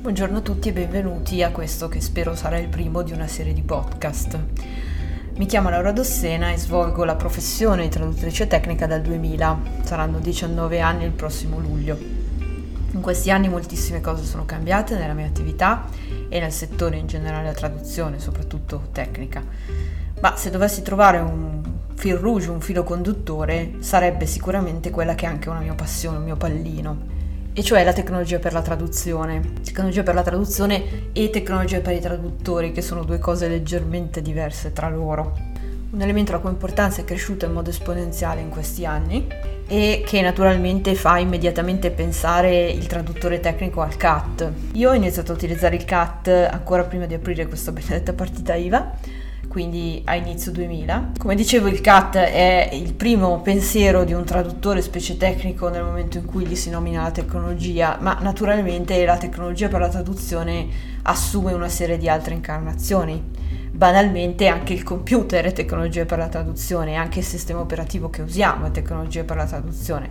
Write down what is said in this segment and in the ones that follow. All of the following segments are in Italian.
Buongiorno a tutti e benvenuti a questo che spero sarà il primo di una serie di podcast. Mi chiamo Laura Dossena e svolgo la professione di traduttrice tecnica dal 2000, saranno 19 anni il prossimo luglio. In questi anni moltissime cose sono cambiate nella mia attività e nel settore in generale della traduzione, soprattutto tecnica. Ma se dovessi trovare un fil rouge, un filo conduttore, sarebbe sicuramente quella che è anche una mia passione, un mio pallino e cioè la tecnologia per la traduzione. Tecnologia per la traduzione e tecnologia per i traduttori, che sono due cose leggermente diverse tra loro. Un elemento la cui importanza è cresciuta in modo esponenziale in questi anni e che naturalmente fa immediatamente pensare il traduttore tecnico al CAT. Io ho iniziato a utilizzare il CAT ancora prima di aprire questa benedetta partita IVA quindi a inizio 2000. Come dicevo il CAT è il primo pensiero di un traduttore specie tecnico nel momento in cui gli si nomina la tecnologia, ma naturalmente la tecnologia per la traduzione assume una serie di altre incarnazioni. Banalmente anche il computer è tecnologia per la traduzione, anche il sistema operativo che usiamo è tecnologia per la traduzione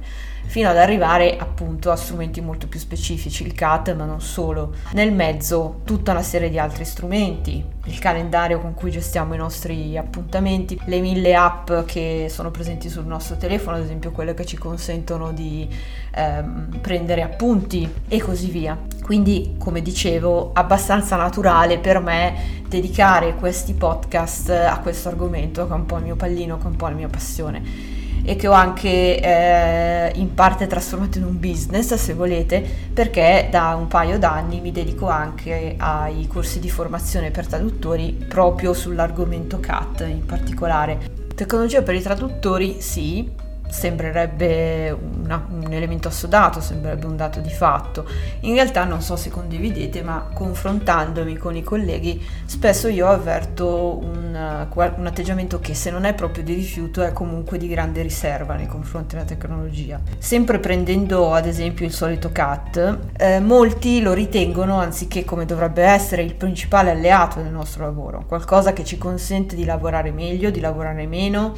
fino ad arrivare appunto a strumenti molto più specifici, il CAT ma non solo. Nel mezzo tutta una serie di altri strumenti, il calendario con cui gestiamo i nostri appuntamenti, le mille app che sono presenti sul nostro telefono, ad esempio quelle che ci consentono di ehm, prendere appunti e così via. Quindi, come dicevo, abbastanza naturale per me dedicare questi podcast a questo argomento che è un po' il mio pallino, che è un po' la mia passione e che ho anche eh, in parte trasformato in un business se volete perché da un paio d'anni mi dedico anche ai corsi di formazione per traduttori proprio sull'argomento CAT in particolare. Tecnologia per i traduttori sì, sembrerebbe una, un elemento assodato, sembrerebbe un dato di fatto. In realtà non so se condividete, ma confrontandomi con i colleghi, spesso io avverto un, un atteggiamento che se non è proprio di rifiuto è comunque di grande riserva nei confronti della tecnologia. Sempre prendendo ad esempio il solito CAT, eh, molti lo ritengono anziché come dovrebbe essere il principale alleato del nostro lavoro, qualcosa che ci consente di lavorare meglio, di lavorare meno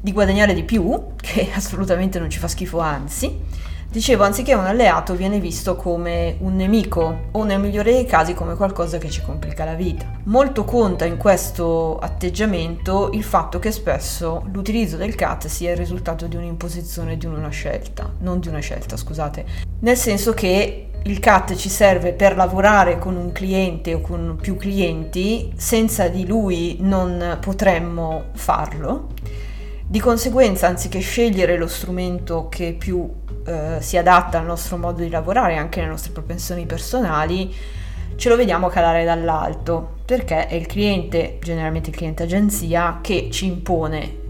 di guadagnare di più, che assolutamente non ci fa schifo, anzi, dicevo, anziché un alleato viene visto come un nemico o nel migliore dei casi come qualcosa che ci complica la vita. Molto conta in questo atteggiamento il fatto che spesso l'utilizzo del CAT sia il risultato di un'imposizione di una scelta, non di una scelta, scusate, nel senso che il CAT ci serve per lavorare con un cliente o con più clienti, senza di lui non potremmo farlo di conseguenza, anziché scegliere lo strumento che più eh, si adatta al nostro modo di lavorare, anche alle nostre propensioni personali, ce lo vediamo calare dall'alto, perché è il cliente, generalmente il cliente agenzia, che ci impone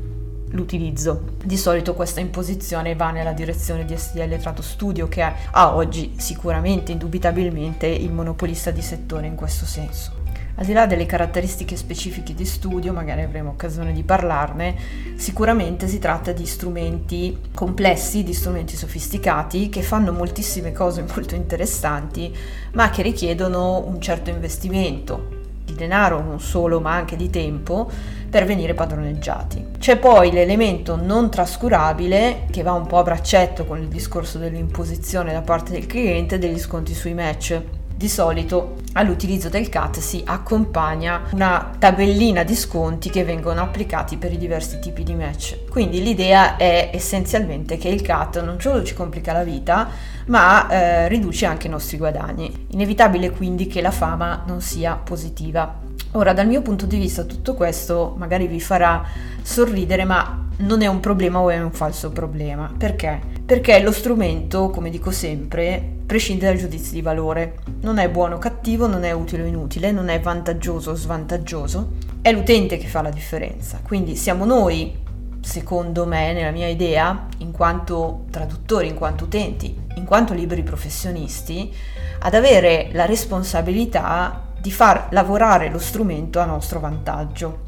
l'utilizzo. Di solito questa imposizione va nella direzione di STL Trato Studio, che è a oggi sicuramente, indubitabilmente, il monopolista di settore in questo senso. Al di là delle caratteristiche specifiche di studio, magari avremo occasione di parlarne, sicuramente si tratta di strumenti complessi, di strumenti sofisticati che fanno moltissime cose molto interessanti, ma che richiedono un certo investimento di denaro non solo, ma anche di tempo per venire padroneggiati. C'è poi l'elemento non trascurabile che va un po' a braccetto con il discorso dell'imposizione da parte del cliente degli sconti sui match di solito all'utilizzo del CAT si accompagna una tabellina di sconti che vengono applicati per i diversi tipi di match. Quindi l'idea è essenzialmente che il CAT non solo ci complica la vita, ma eh, riduce anche i nostri guadagni. Inevitabile quindi che la fama non sia positiva. Ora, dal mio punto di vista, tutto questo magari vi farà sorridere, ma non è un problema o è un falso problema. Perché? Perché lo strumento, come dico sempre, prescinde dal giudizio di valore. Non è buono o cattivo, non è utile o inutile, non è vantaggioso o svantaggioso, è l'utente che fa la differenza. Quindi siamo noi, secondo me, nella mia idea, in quanto traduttori, in quanto utenti, in quanto liberi professionisti, ad avere la responsabilità di far lavorare lo strumento a nostro vantaggio,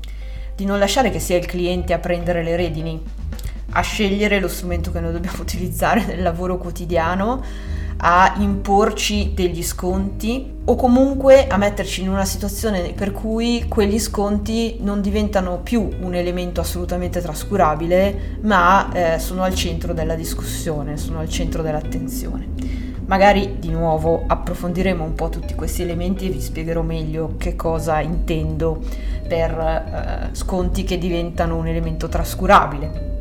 di non lasciare che sia il cliente a prendere le redini, a scegliere lo strumento che noi dobbiamo utilizzare nel lavoro quotidiano, a imporci degli sconti o comunque a metterci in una situazione per cui quegli sconti non diventano più un elemento assolutamente trascurabile, ma eh, sono al centro della discussione, sono al centro dell'attenzione. Magari di nuovo approfondiremo un po' tutti questi elementi e vi spiegherò meglio che cosa intendo per eh, sconti che diventano un elemento trascurabile.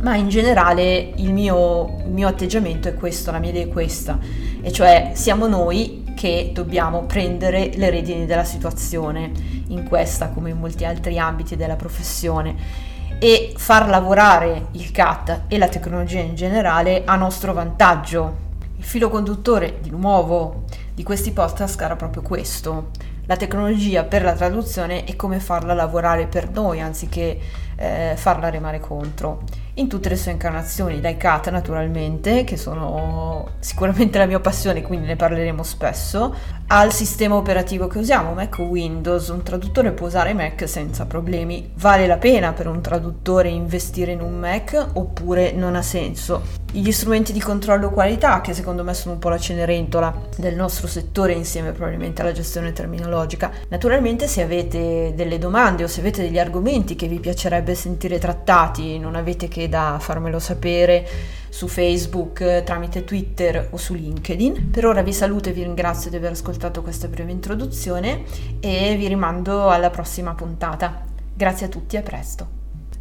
Ma in generale il mio, il mio atteggiamento è questo, la mia idea è questa, e cioè siamo noi che dobbiamo prendere le redini della situazione in questa come in molti altri ambiti della professione. E far lavorare il CAT e la tecnologia in generale a nostro vantaggio. Il filo conduttore, di nuovo, di questi podcast era proprio questo, la tecnologia per la traduzione e come farla lavorare per noi anziché eh, farla remare contro in tutte le sue incarnazioni, dai kata naturalmente, che sono sicuramente la mia passione, quindi ne parleremo spesso, al sistema operativo che usiamo, Mac o Windows. Un traduttore può usare Mac senza problemi. Vale la pena per un traduttore investire in un Mac oppure non ha senso? Gli strumenti di controllo qualità, che secondo me sono un po' la cenerentola del nostro settore insieme probabilmente alla gestione terminologica. Naturalmente se avete delle domande o se avete degli argomenti che vi piacerebbe sentire trattati, non avete che da farmelo sapere su Facebook, tramite Twitter o su LinkedIn. Per ora vi saluto e vi ringrazio di aver ascoltato questa breve introduzione e vi rimando alla prossima puntata. Grazie a tutti e a presto.